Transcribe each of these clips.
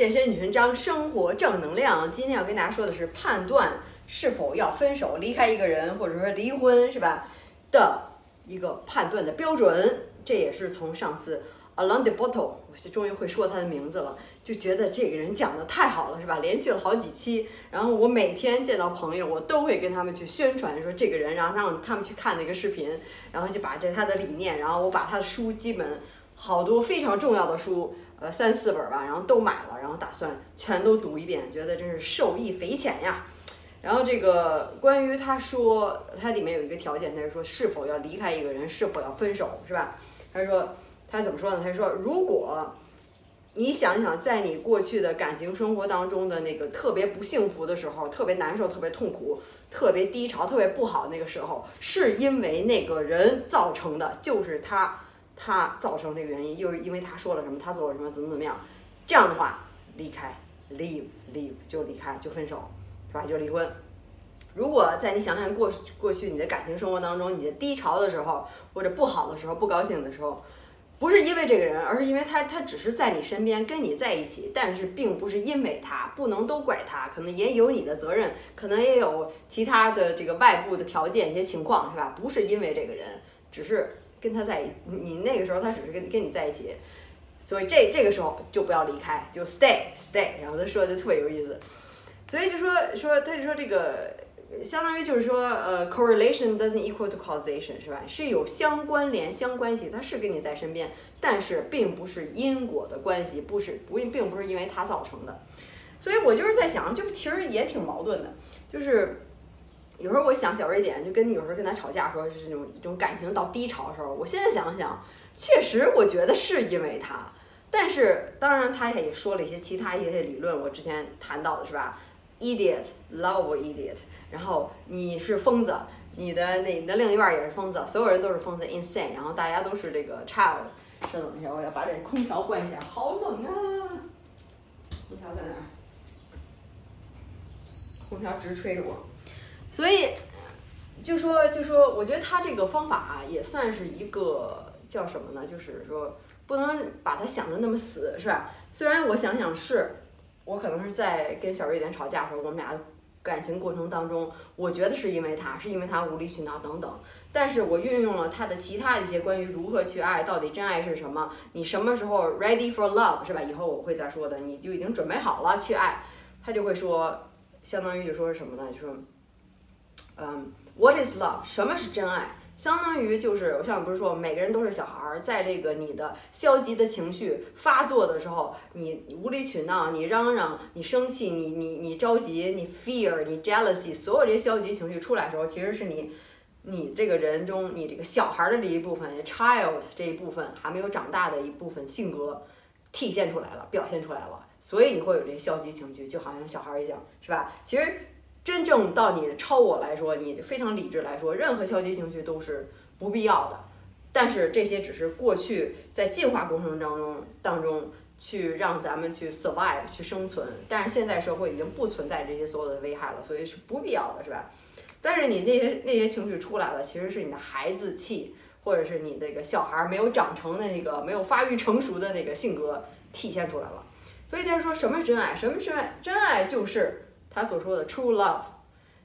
健身女神张，生活正能量。今天要跟大家说的是判断是否要分手、离开一个人，或者说离婚，是吧？的一个判断的标准。这也是从上次 Alain de Botton，我就终于会说他的名字了，就觉得这个人讲的太好了，是吧？连续了好几期，然后我每天见到朋友，我都会跟他们去宣传说这个人，然后让他们去看那个视频，然后就把这他的理念，然后我把他的书基本好多非常重要的书。呃，三四本吧，然后都买了，然后打算全都读一遍，觉得真是受益匪浅呀。然后这个关于他说，他里面有一个条件，他是说是否要离开一个人，是否要分手，是吧？他说他怎么说呢？他说，如果你想想，在你过去的感情生活当中的那个特别不幸福的时候，特别难受、特别痛苦、特别低潮、特别不好那个时候，是因为那个人造成的，就是他。他造成这个原因，又是因为他说了什么，他做了什么，怎么怎么样？这样的话，离开，leave leave 就离开，就分手，是吧？就离婚。如果在你想想过过去你的感情生活当中，你的低潮的时候，或者不好的时候，不高兴的时候，不是因为这个人，而是因为他，他只是在你身边跟你在一起，但是并不是因为他，不能都怪他，可能也有你的责任，可能也有其他的这个外部的条件一些情况，是吧？不是因为这个人，只是。跟他在一，你那个时候他只是跟跟你在一起，所以这这个时候就不要离开，就 stay stay。然后他说的就特别有意思，所以就说说他就说这个相当于就是说呃 correlation doesn't equal to causation 是吧？是有相关联相关系，他是跟你在身边，但是并不是因果的关系，不是不并不是因为他造成的。所以我就是在想，就其实也挺矛盾的，就是。有时候我想小瑞点，就跟你有时候跟他吵架，说是这种这种感情到低潮的时候，我现在想想，确实我觉得是因为他，但是当然他也说了一些其他一些理论，我之前谈到的是吧？Idiot, love idiot，然后你是疯子，你的那你的另一半也是疯子，所有人都是疯子，insane，然后大家都是这个 child。稍等一下，我要把这空调关一下，好冷啊！空调在哪？空调直吹着我。所以，就说就说，我觉得他这个方法啊，也算是一个叫什么呢？就是说，不能把他想的那么死，是吧？虽然我想想是，我可能是在跟小瑞典吵架的时候，我们俩感情过程当中，我觉得是因为他，是因为他无理取闹等等。但是我运用了他的其他一些关于如何去爱，到底真爱是什么？你什么时候 ready for love，是吧？以后我会再说的，你就已经准备好了去爱，他就会说，相当于就说是什么呢？就说。嗯，What is love？什么是真爱？相当于就是我上面不是说每个人都是小孩儿，在这个你的消极的情绪发作的时候，你无理取闹，你嚷嚷，你生气，你你你着急，你 fear，你 jealousy，所有这些消极情绪出来的时候，其实是你你这个人中你这个小孩的这一部分，child 这一部分还没有长大的一部分性格体现出来了，表现出来了，所以你会有这些消极情绪，就好像小孩一样，是吧？其实。真正到你超我来说，你非常理智来说，任何消极情绪都是不必要的。但是这些只是过去在进化过程当中当中去让咱们去 survive 去生存。但是现在社会已经不存在这些所有的危害了，所以是不必要的，是吧？但是你那些那些情绪出来了，其实是你的孩子气，或者是你那个小孩没有长成的那个没有发育成熟的那个性格体现出来了。所以他说什么是真爱？什么是真爱？真爱就是。他所说的 true love，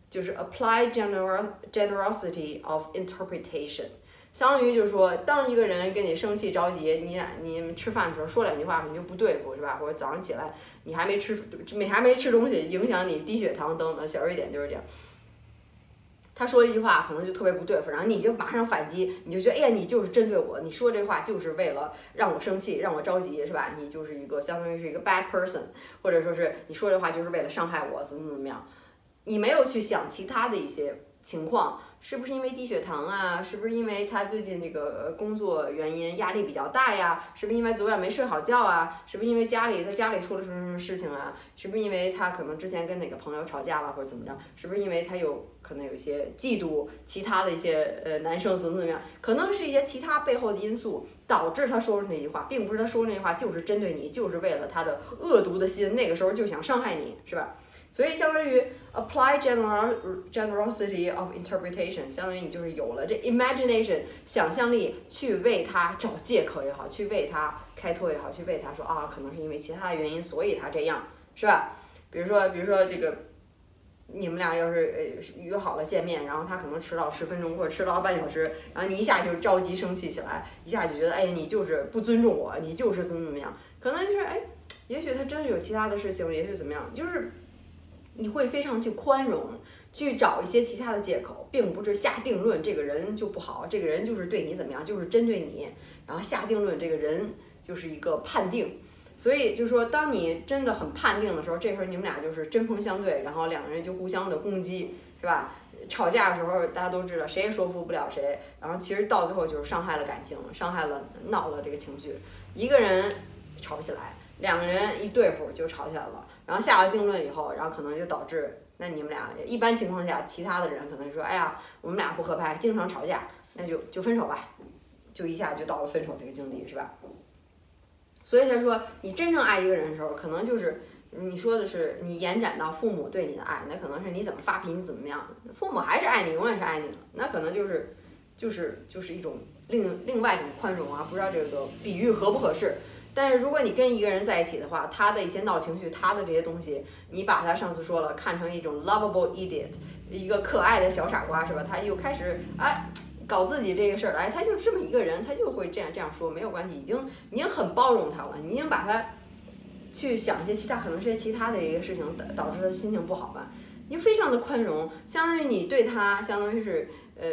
就是 apply general generosity of interpretation，相当于就是说，当一个人跟你生气着急，你俩你吃饭的时候说两句话，你就不对付是吧？或者早上起来你还没吃没还没吃东西，影响你低血糖等等，小一点就是这样。他说一句话可能就特别不对付，然后你就马上反击，你就觉得哎呀，你就是针对我，你说这话就是为了让我生气，让我着急，是吧？你就是一个相当于是一个 bad person，或者说是你说这话就是为了伤害我，怎么怎么样？你没有去想其他的一些情况。是不是因为低血糖啊？是不是因为他最近这个工作原因压力比较大呀？是不是因为昨晚没睡好觉啊？是不是因为家里他家里出了什么什么事情啊？是不是因为他可能之前跟哪个朋友吵架了或者怎么着？是不是因为他有可能有一些嫉妒其他的一些呃男生怎么怎么样？可能是一些其他背后的因素导致他说出那句话，并不是他说那句话就是针对你，就是为了他的恶毒的心，那个时候就想伤害你，是吧？所以相当于 apply general generosity of interpretation，相当于你就是有了这 imagination 想象力去为他找借口也好，去为他开脱也好，去为他说啊，可能是因为其他的原因，所以他这样，是吧？比如说，比如说这个。你们俩要是呃约好了见面，然后他可能迟到十分钟或者迟到半小时，然后你一下就着急生气起来，一下就觉得哎你就是不尊重我，你就是怎么怎么样，可能就是哎，也许他真的有其他的事情，也许怎么样，就是你会非常去宽容，去找一些其他的借口，并不是下定论这个人就不好，这个人就是对你怎么样，就是针对你，然后下定论这个人就是一个判定。所以就是说，当你真的很判定的时候，这时候你们俩就是针锋相对，然后两个人就互相的攻击，是吧？吵架的时候，大家都知道谁也说服不了谁，然后其实到最后就是伤害了感情，伤害了闹了这个情绪。一个人吵不起来，两个人一对付就吵起来了，然后下了定论以后，然后可能就导致那你们俩一般情况下，其他的人可能说，哎呀，我们俩不合拍，经常吵架，那就就分手吧，就一下就到了分手这个境地，是吧？所以他说，你真正爱一个人的时候，可能就是你说的是你延展到父母对你的爱，那可能是你怎么发脾气怎么样，父母还是爱你，永远是爱你的，那可能就是就是就是一种另另外一种宽容啊，不知道这个比喻合不合适。但是如果你跟一个人在一起的话，他的一些闹情绪，他的这些东西，你把他上次说了看成一种 lovable idiot，一个可爱的小傻瓜是吧？他又开始哎。搞自己这个事儿，哎，他就是这么一个人，他就会这样这样说，没有关系，已经已经很包容他了，你已经把他去想一些其他可能是些其他的一个事情导导致他心情不好吧，你非常的宽容，相当于你对他相当于是呃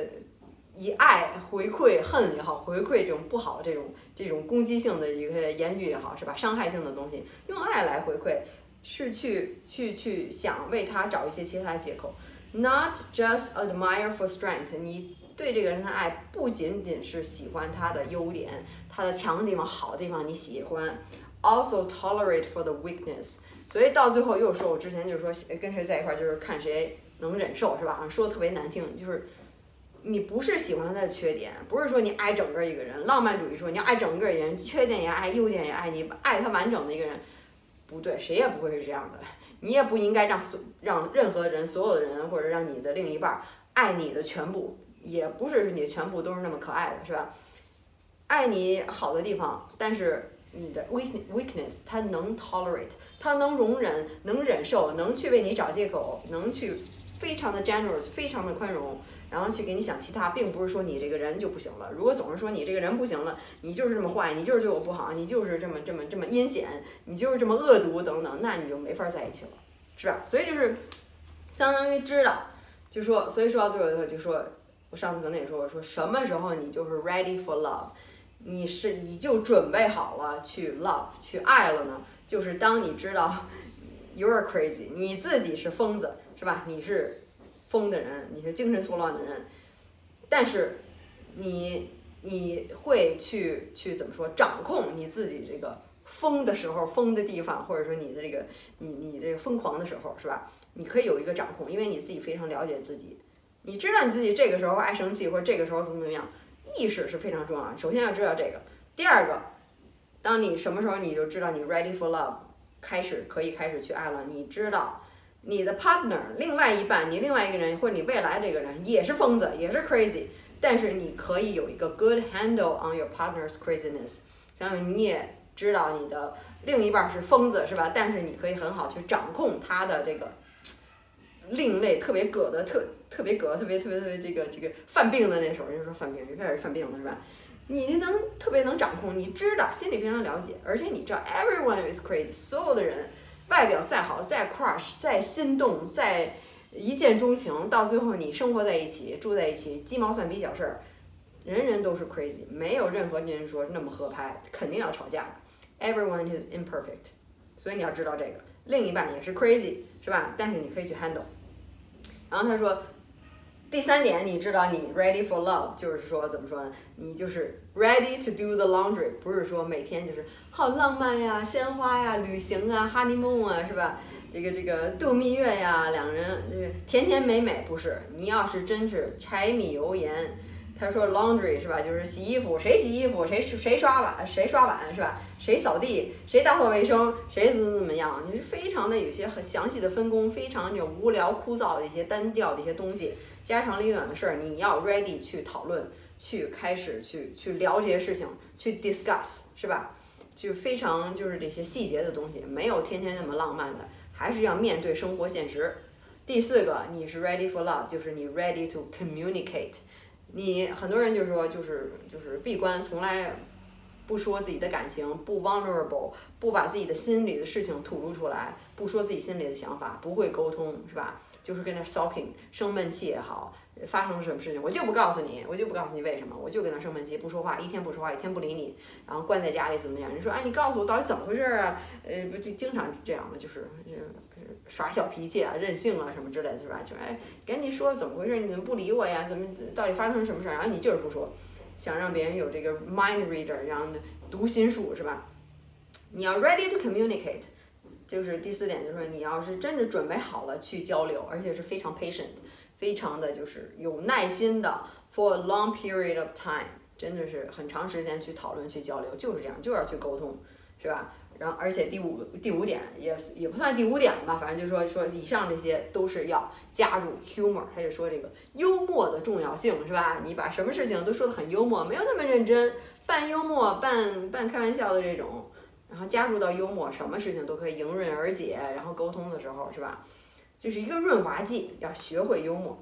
以爱回馈恨也好，回馈这种不好这种这种攻击性的一个言语也好，是吧？伤害性的东西，用爱来回馈，是去去去想为他找一些其他借口，not just admire for strength，你。对这个人的爱不仅仅是喜欢他的优点，他的强的地方、好的地方你喜欢，also tolerate for the weakness。所以到最后又说，我之前就是说跟谁在一块就是看谁能忍受，是吧？说的特别难听，就是你不是喜欢他的缺点，不是说你爱整个一个人。浪漫主义说你要爱整个一个人，缺点也爱，优点也爱，你爱他完整的一个人，不对，谁也不会是这样的。你也不应该让所让任何人、所有的人，或者让你的另一半爱你的全部。也不是你全部都是那么可爱的，是吧？爱你好的地方，但是你的 weak weakness，他能 tolerate，他能容忍，能忍受，能去为你找借口，能去非常的 generous，非常的宽容，然后去给你想其他，并不是说你这个人就不行了。如果总是说你这个人不行了，你就是这么坏，你就是对我不好，你就是这么这么这么阴险，你就是这么恶毒等等，那你就没法在一起了，是吧？所以就是相当于知道，就说，所以说到最后就说。我上次跟你说，我说什么时候你就是 ready for love，你是你就准备好了去 love 去爱了呢？就是当你知道 you are crazy，你自己是疯子，是吧？你是疯的人，你是精神错乱的人，但是你你会去去怎么说掌控你自己这个疯的时候疯的地方，或者说你的这个你你这个疯狂的时候，是吧？你可以有一个掌控，因为你自己非常了解自己。你知道你自己这个时候爱生气，或者这个时候怎么怎么样，意识是非常重要的。首先要知道这个。第二个，当你什么时候你就知道你 ready for love，开始可以开始去爱了。你知道你的 partner，另外一半，你另外一个人，或者你未来这个人也是疯子，也是 crazy，但是你可以有一个 good handle on your partner's craziness。相当于你也知道你的另一半是疯子，是吧？但是你可以很好去掌控他的这个。另类特别葛的特特别葛特别特别特别这个这个犯病的那时候，人家说犯病就开始犯病了是吧？你能特别能掌控，你知道心里非常了解，而且你知道 everyone is crazy，所有的人外表再好再 crush 再心动再一见钟情，到最后你生活在一起住在一起鸡毛蒜皮小事儿，人人都是 crazy，没有任何人说那么合拍，肯定要吵架的。Everyone is imperfect，所以你要知道这个，另一半也是 crazy 是吧？但是你可以去 handle。然后他说，第三点，你知道你 ready for love，就是说怎么说呢？你就是 ready to do the laundry，不是说每天就是好浪漫呀、鲜花呀、旅行啊、honeymoon 啊，是吧？这个这个度蜜月呀，两人这个甜甜美美，不是。你要是真是柴米油盐，他说 laundry 是吧？就是洗衣服，谁洗衣服，谁谁刷碗，谁刷碗是吧？谁扫地，谁打扫卫生，谁怎么怎么样？你是非常的有些很详细的分工，非常那种无聊枯燥的一些单调的一些东西，家长里短的事儿，你要 ready 去讨论，去开始去去聊这些事情，去 discuss 是吧？就非常就是这些细节的东西，没有天天那么浪漫的，还是要面对生活现实。第四个，你是 ready for love，就是你 ready to communicate。你很多人就说就是就是闭关，从来不说自己的感情，不 vulnerable，不把自己的心里的事情吐露出来，不说自己心里的想法，不会沟通，是吧？就是跟那 sulking，生闷气也好。发生什么事情，我就不告诉你，我就不告诉你为什么，我就跟他生闷气，不说话，一天不说话，一天不理你，然后关在家里怎么样？你说，哎，你告诉我到底怎么回事啊？呃，不就经常这样吗？就是耍小脾气啊，任性啊什么之类的，是吧？就哎，赶紧说怎么回事？你怎么不理我呀？怎么到底发生什么事儿？然后你就是不说，想让别人有这个 mind reader，然后读心术，是吧？你要 ready to communicate，就是第四点，就是说你要是真的准备好了去交流，而且是非常 patient。非常的就是有耐心的，for a long period of time，真的是很长时间去讨论去交流，就是这样，就要去沟通，是吧？然后而且第五个第五点也也不算第五点了吧，反正就是说说以上这些都是要加入 humor，他就说这个幽默的重要性，是吧？你把什么事情都说得很幽默，没有那么认真，半幽默半半开玩笑的这种，然后加入到幽默，什么事情都可以迎刃而解，然后沟通的时候，是吧？就是一个润滑剂，要学会幽默，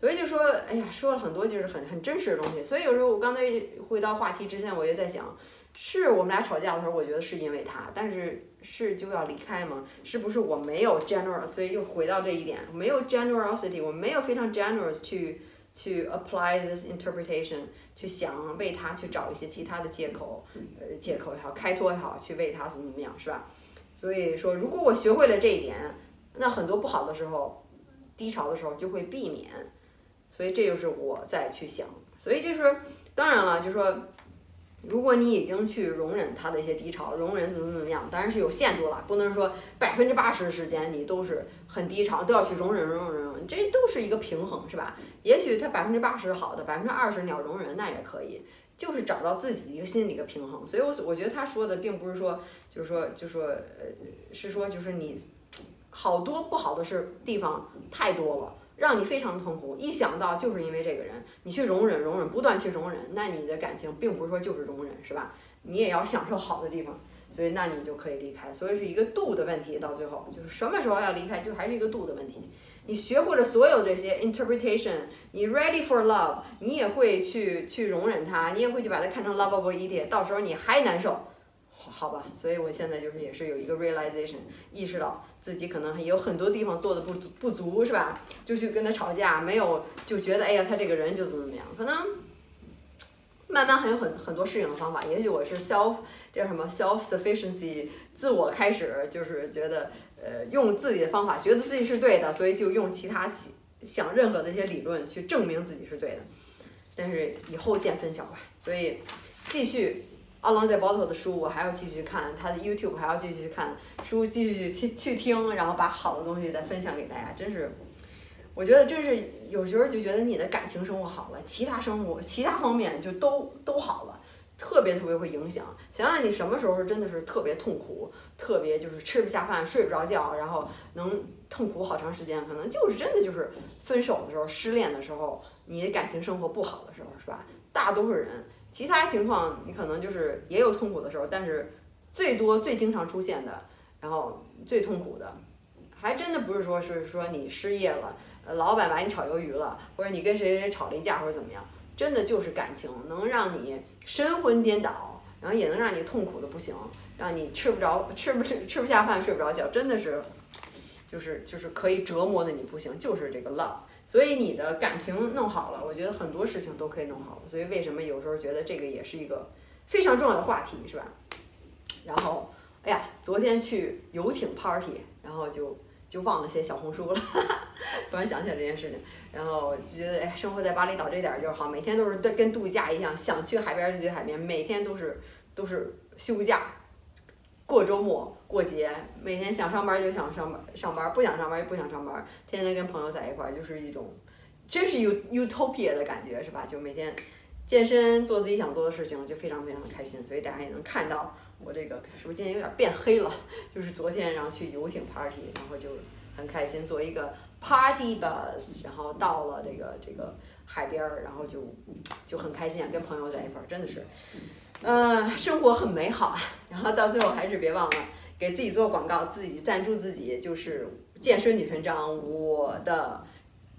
所以就说，哎呀，说了很多就是很很真实的东西。所以有时候我刚才回到话题之前，我也在想，是我们俩吵架的时候，我觉得是因为他，但是是就要离开吗？是不是我没有 generous？所以又回到这一点，没有 generosity，我没有非常 generous 去去 apply this interpretation，去想为他去找一些其他的借口，呃，借口也好，开脱也好，去为他怎么怎么样，是吧？所以说，如果我学会了这一点。那很多不好的时候，低潮的时候就会避免，所以这就是我再去想，所以就是当然了，就说如果你已经去容忍他的一些低潮，容忍怎么怎么样，当然是有限度了，不能说百分之八十的时间你都是很低潮，都要去容忍容忍容忍，这都是一个平衡，是吧？也许他百分之八十好的，百分之二十你要容忍，那也可以，就是找到自己一个心理的平衡。所以，我我觉得他说的并不是说，就是说，就说，呃，是说就是你。好多不好的事地方太多了，让你非常痛苦。一想到就是因为这个人，你去容忍容忍，不断去容忍，那你的感情并不是说就是容忍，是吧？你也要享受好的地方，所以那你就可以离开。所以是一个度的问题，到最后就是什么时候要离开，就还是一个度的问题。你学会了所有这些 interpretation，你 ready for love，你也会去去容忍他，你也会去把它看成 lovable idiot，到时候你还难受。好吧，所以我现在就是也是有一个 realization，意识到自己可能还有很多地方做的不足不足，是吧？就去跟他吵架，没有就觉得哎呀，他这个人就怎么怎么样，可能慢慢还有很很多适应的方法。也许我是 self 叫什么 self sufficiency，自我开始就是觉得呃用自己的方法，觉得自己是对的，所以就用其他想任何的一些理论去证明自己是对的。但是以后见分晓吧，所以继续。阿郎在 bottle 的书，我还要继续看他的 YouTube，还要继续看书，继续去去听，然后把好的东西再分享给大家。真是，我觉得真是有时候就觉得你的感情生活好了，其他生活其他方面就都都好了，特别特别会影响。想想你什么时候真的是特别痛苦，特别就是吃不下饭、睡不着觉，然后能痛苦好长时间，可能就是真的就是分手的时候、失恋的时候，你的感情生活不好的时候，是吧？大多数人。其他情况你可能就是也有痛苦的时候，但是最多最经常出现的，然后最痛苦的，还真的不是说是说你失业了，呃，老板把你炒鱿鱼了，或者你跟谁谁吵了一架或者怎么样，真的就是感情能让你神魂颠倒，然后也能让你痛苦的不行，让你吃不着吃不吃吃不下饭睡不着觉，真的是，就是就是可以折磨的你不行，就是这个 love。所以你的感情弄好了，我觉得很多事情都可以弄好。所以为什么有时候觉得这个也是一个非常重要的话题，是吧？然后，哎呀，昨天去游艇 party，然后就就忘了写小红书了，突然想起来这件事情，然后就觉得哎，生活在巴厘岛这点儿就好，每天都是跟度假一样，想去海边就去海边，每天都是都是休假。过周末、过节，每天想上班就想上班，上班不想上班就不想上班，天天跟朋友在一块儿，就是一种，真是 u utopia 的感觉，是吧？就每天健身，做自己想做的事情，就非常非常的开心。所以大家也能看到我这个是不是今天有点变黑了？就是昨天然后去游艇 party，然后就很开心，坐一个 party bus，然后到了这个这个海边儿，然后就就很开心啊，跟朋友在一块儿，真的是，嗯、生活很美好啊。然后到最后还是别忘了给自己做广告，自己赞助自己，就是健身女神章，我的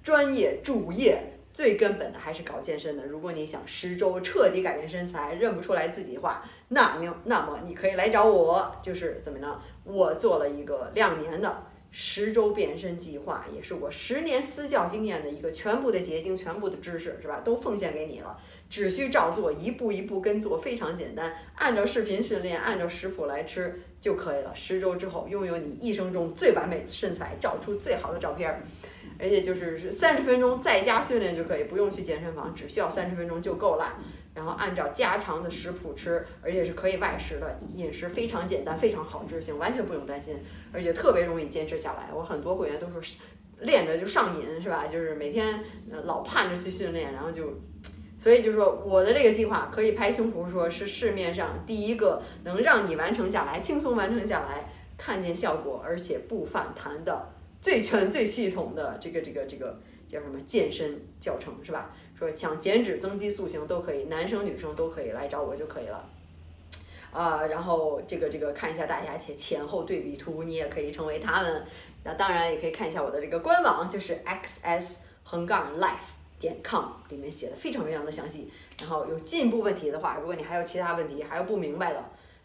专业主业。最根本的还是搞健身的。如果你想十周彻底改变身材，认不出来自己的话，那么那么你可以来找我，就是怎么呢？我做了一个两年的十周变身计划，也是我十年私教经验的一个全部的结晶，全部的知识是吧？都奉献给你了，只需照做，一步一步跟做，非常简单，按照视频训练，按照食谱来吃就可以了。十周之后，拥有你一生中最完美的身材，照出最好的照片儿。而且就是三十分钟在家训练就可以，不用去健身房，只需要三十分钟就够了。然后按照家常的食谱吃，而且是可以外食的，饮食非常简单，非常好执行，完全不用担心，而且特别容易坚持下来。我很多会员都是练着就上瘾，是吧？就是每天老盼着去训练，然后就，所以就是说我的这个计划可以拍胸脯说是市面上第一个能让你完成下来、轻松完成下来、看见效果而且不反弹的。最全最系统的这个这个这个叫什么健身教程是吧？说想减脂增肌塑形都可以，男生女生都可以来找我就可以了。啊、然后这个这个看一下大家前前后对比图，你也可以成为他们。那当然也可以看一下我的这个官网，就是 xs 横杠 life 点 com，里面写的非常非常的详细。然后有进一步问题的话，如果你还有其他问题还有不明白的，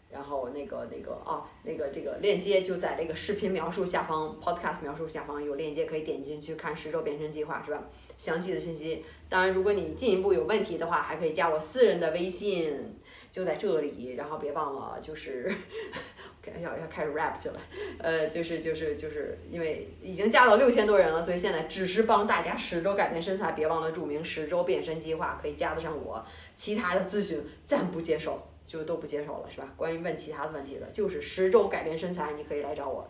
然后那个那个啊，那个这个链接就在这个视频描述下方，Podcast 描述下方有链接可以点进去看十周变身计划是吧？详细的信息。当然，如果你进一步有问题的话，还可以加我私人的微信，就在这里。然后别忘了，就是要要开始 rap 去了，呃，就是就是就是因为已经加到六千多人了，所以现在只是帮大家十周改变身材，别忘了注明十周变身计划，可以加得上我。其他的咨询暂不接受。就都不接受了，是吧？关于问其他的问题的，就是十周改变身材，你可以来找我，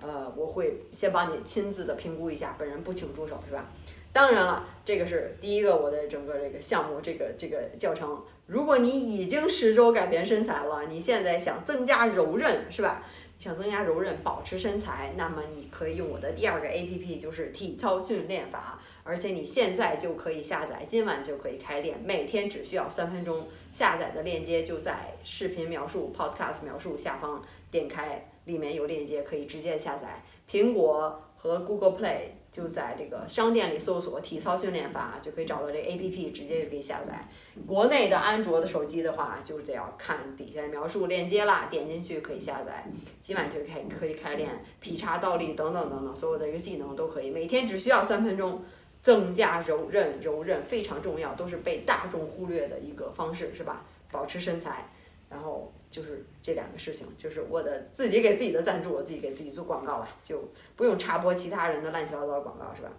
呃，我会先帮你亲自的评估一下，本人不请助手，是吧？当然了，这个是第一个我的整个这个项目，这个这个教程。如果你已经十周改变身材了，你现在想增加柔韧，是吧？想增加柔韧，保持身材，那么你可以用我的第二个 APP，就是体操训练法。而且你现在就可以下载，今晚就可以开练，每天只需要三分钟。下载的链接就在视频描述、Podcast 描述下方，点开里面有链接，可以直接下载。苹果和 Google Play 就在这个商店里搜索“体操训练法”，就可以找到这 APP，直接就可以下载。国内的安卓的手机的话，就得要看底下描述链接啦，点进去可以下载。今晚就开可以开练劈叉、倒立等等等等，所有的一个技能都可以，每天只需要三分钟。增加柔韧，柔韧非常重要，都是被大众忽略的一个方式，是吧？保持身材，然后就是这两个事情，就是我的自己给自己的赞助，我自己给自己做广告了，就不用插播其他人的乱七八糟的广告，是吧？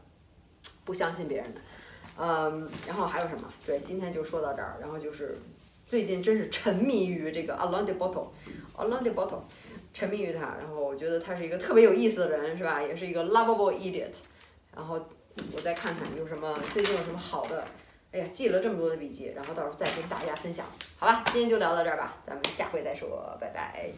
不相信别人的，嗯，然后还有什么？对，今天就说到这儿，然后就是最近真是沉迷于这个 Alain de Botton，Alain de Botton，沉迷于他，然后我觉得他是一个特别有意思的人，是吧？也是一个 lovable idiot，然后。我再看看有什么最近有什么好的，哎呀，记了这么多的笔记，然后到时候再跟大家分享，好吧？今天就聊到这儿吧，咱们下回再说，拜拜。